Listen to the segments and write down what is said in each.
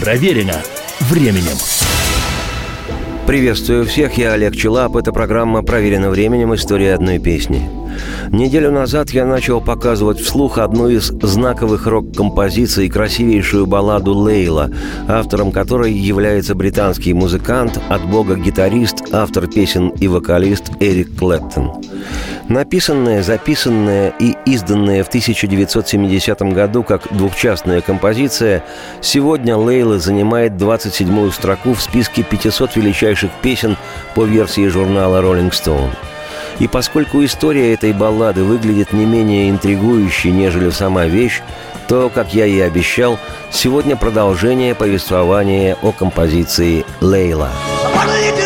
Проверено временем. Приветствую всех, я Олег Челап. Это программа «Проверено временем. История одной песни». Неделю назад я начал показывать вслух одну из знаковых рок-композиций, красивейшую балладу «Лейла», автором которой является британский музыкант, от бога гитарист, автор песен и вокалист Эрик Клэптон. Написанная, записанная и изданная в 1970 году как двухчастная композиция, сегодня Лейла занимает 27-ю строку в списке 500 величайших песен по версии журнала Rolling Stone. И поскольку история этой баллады выглядит не менее интригующей, нежели сама вещь, то, как я и обещал, сегодня продолжение повествования о композиции «Лейла». Не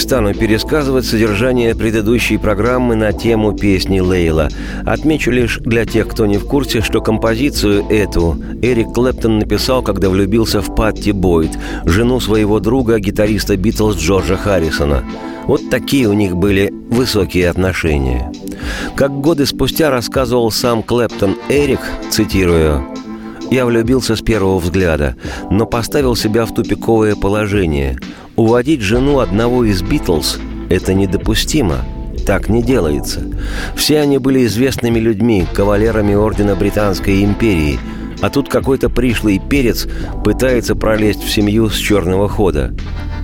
стану пересказывать содержание предыдущей программы на тему песни Лейла. Отмечу лишь для тех, кто не в курсе, что композицию эту Эрик Клэптон написал, когда влюбился в Патти Бойд, жену своего друга, гитариста Битлз Джорджа Харрисона. Вот такие у них были высокие отношения. Как годы спустя рассказывал сам Клэптон Эрик, цитирую, «Я влюбился с первого взгляда, но поставил себя в тупиковое положение – Уводить жену одного из Битлз – это недопустимо. Так не делается. Все они были известными людьми, кавалерами Ордена Британской империи, а тут какой-то пришлый перец пытается пролезть в семью с черного хода.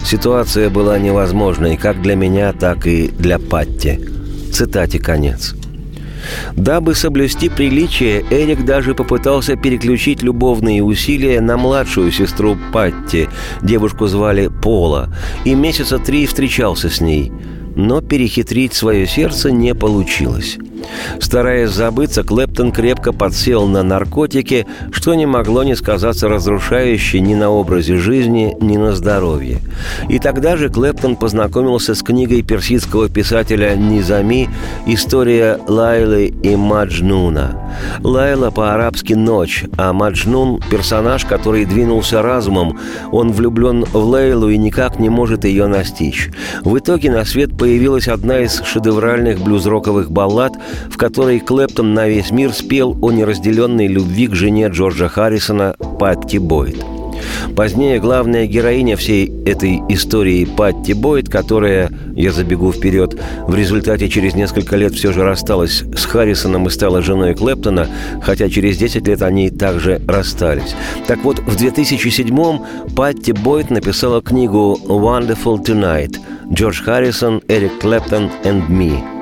Ситуация была невозможной как для меня, так и для Патти. Цитате конец. Дабы соблюсти приличие, Эрик даже попытался переключить любовные усилия на младшую сестру Патти, девушку звали Пола, и месяца три встречался с ней. Но перехитрить свое сердце не получилось. Стараясь забыться, Клэптон крепко подсел на наркотики, что не могло не сказаться разрушающе ни на образе жизни, ни на здоровье. И тогда же Клэптон познакомился с книгой персидского писателя Низами «История Лайлы и Маджнуна». Лайла по-арабски «ночь», а Маджнун – персонаж, который двинулся разумом. Он влюблен в Лейлу и никак не может ее настичь. В итоге на свет появилась одна из шедевральных блюз-роковых баллад – в которой Клэптон на весь мир спел о неразделенной любви к жене Джорджа Харрисона Патти Бойд. Позднее главная героиня всей этой истории Патти Бойд, которая, я забегу вперед, в результате через несколько лет все же рассталась с Харрисоном и стала женой Клэптона, хотя через 10 лет они также расстались. Так вот, в 2007-м Патти Бойд написала книгу «Wonderful Tonight» Джордж Харрисон, Эрик Клэптон and Me –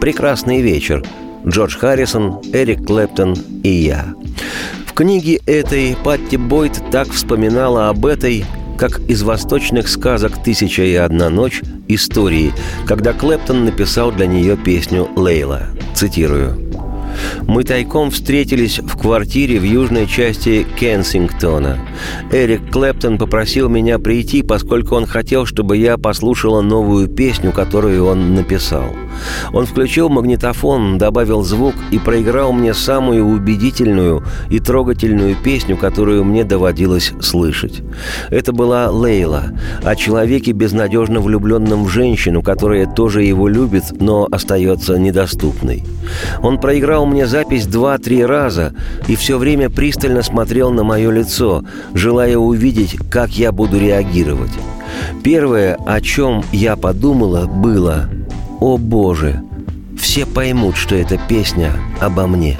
«Прекрасный вечер», Джордж Харрисон, Эрик Клэптон и я. В книге этой Патти Бойт так вспоминала об этой, как из восточных сказок «Тысяча и одна ночь» истории, когда Клэптон написал для нее песню «Лейла». Цитирую. Мы тайком встретились в квартире в южной части Кенсингтона. Эрик Клэптон попросил меня прийти, поскольку он хотел, чтобы я послушала новую песню, которую он написал. Он включил магнитофон, добавил звук и проиграл мне самую убедительную и трогательную песню, которую мне доводилось слышать. Это была Лейла, о человеке, безнадежно влюбленном в женщину, которая тоже его любит, но остается недоступной. Он проиграл мне запись два-три раза и все время пристально смотрел на мое лицо, желая увидеть, как я буду реагировать. Первое, о чем я подумала, было «О Боже, все поймут, что эта песня обо мне».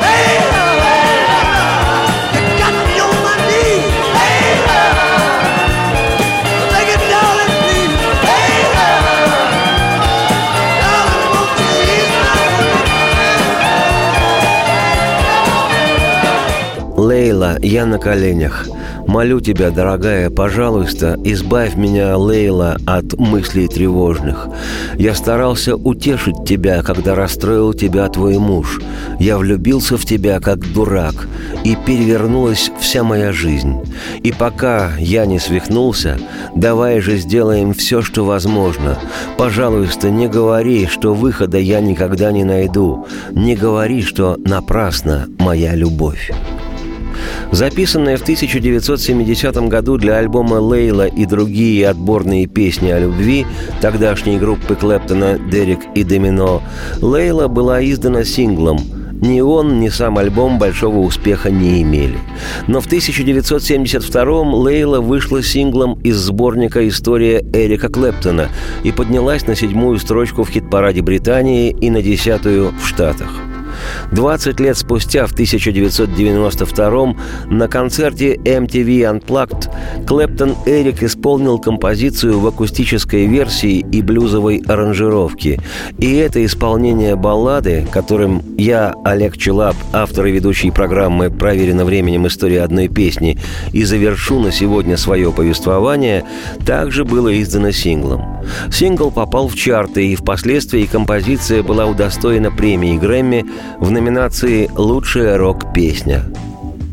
Лейла, я на коленях. Молю тебя, дорогая, пожалуйста, избавь меня, Лейла, от мыслей тревожных. Я старался утешить тебя, когда расстроил тебя твой муж. Я влюбился в тебя, как дурак, и перевернулась вся моя жизнь. И пока я не свихнулся, давай же сделаем все, что возможно. Пожалуйста, не говори, что выхода я никогда не найду. Не говори, что напрасно моя любовь. Записанная в 1970 году для альбома «Лейла» и другие отборные песни о любви тогдашней группы Клэптона «Дерек и Домино», «Лейла» была издана синглом – ни он, ни сам альбом большого успеха не имели. Но в 1972-м Лейла вышла синглом из сборника «История Эрика Клэптона» и поднялась на седьмую строчку в хит-параде Британии и на десятую в Штатах. 20 лет спустя, в 1992 на концерте MTV Unplugged Клэптон Эрик исполнил композицию в акустической версии и блюзовой аранжировке. И это исполнение баллады, которым я, Олег Челап, автор и ведущий программы «Проверено временем. История одной песни» и завершу на сегодня свое повествование, также было издано синглом. Сингл попал в чарты, и впоследствии композиция была удостоена премии Грэмми в номинации «Лучшая рок-песня».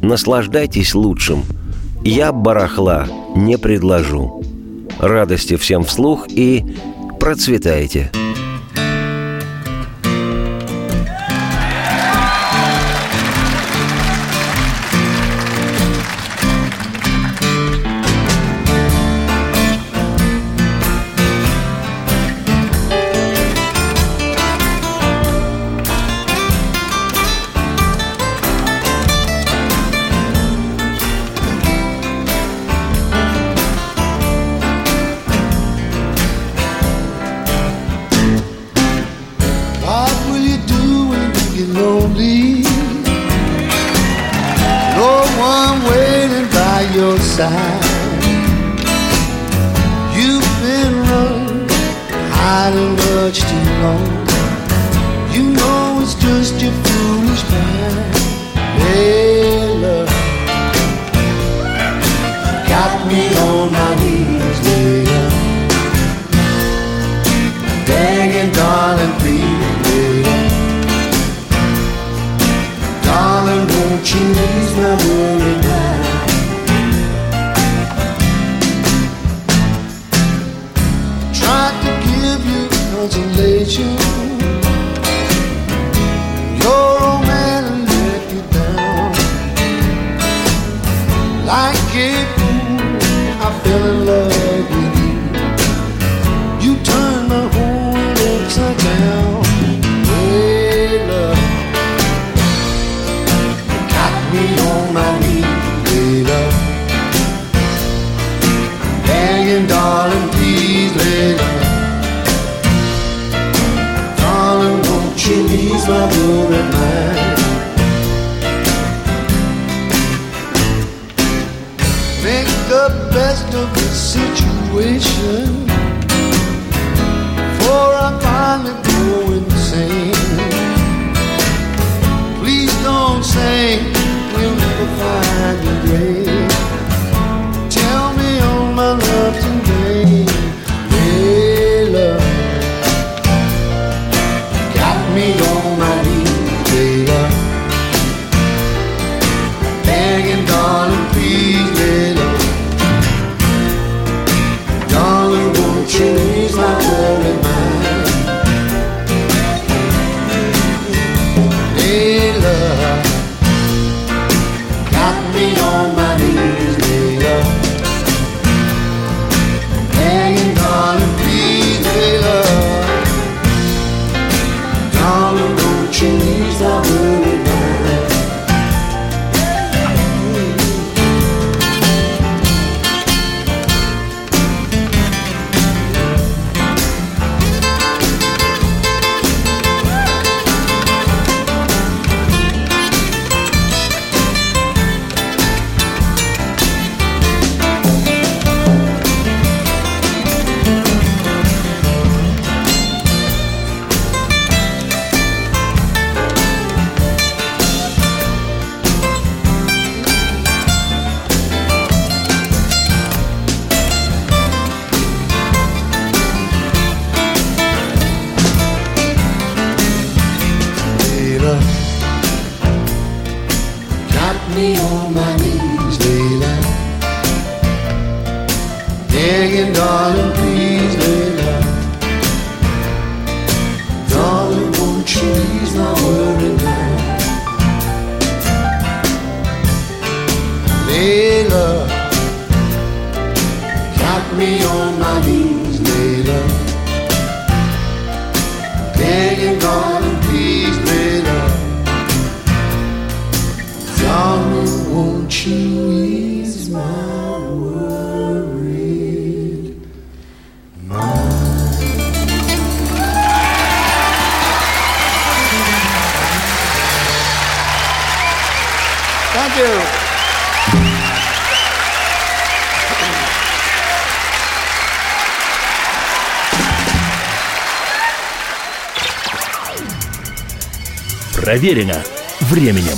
Наслаждайтесь лучшим. Я барахла не предложу. Радости всем вслух и процветайте. side. You've been running, hiding much too long. You know it's just your consolation the best of the situation. For I finally go insane. Please don't say we'll never find a grave. me on my knees, Layla. Begging, darling, please, Layla. Darling, won't you ease my worry now? Layla, got me on my knees, Layla. Begging, Проверено временем.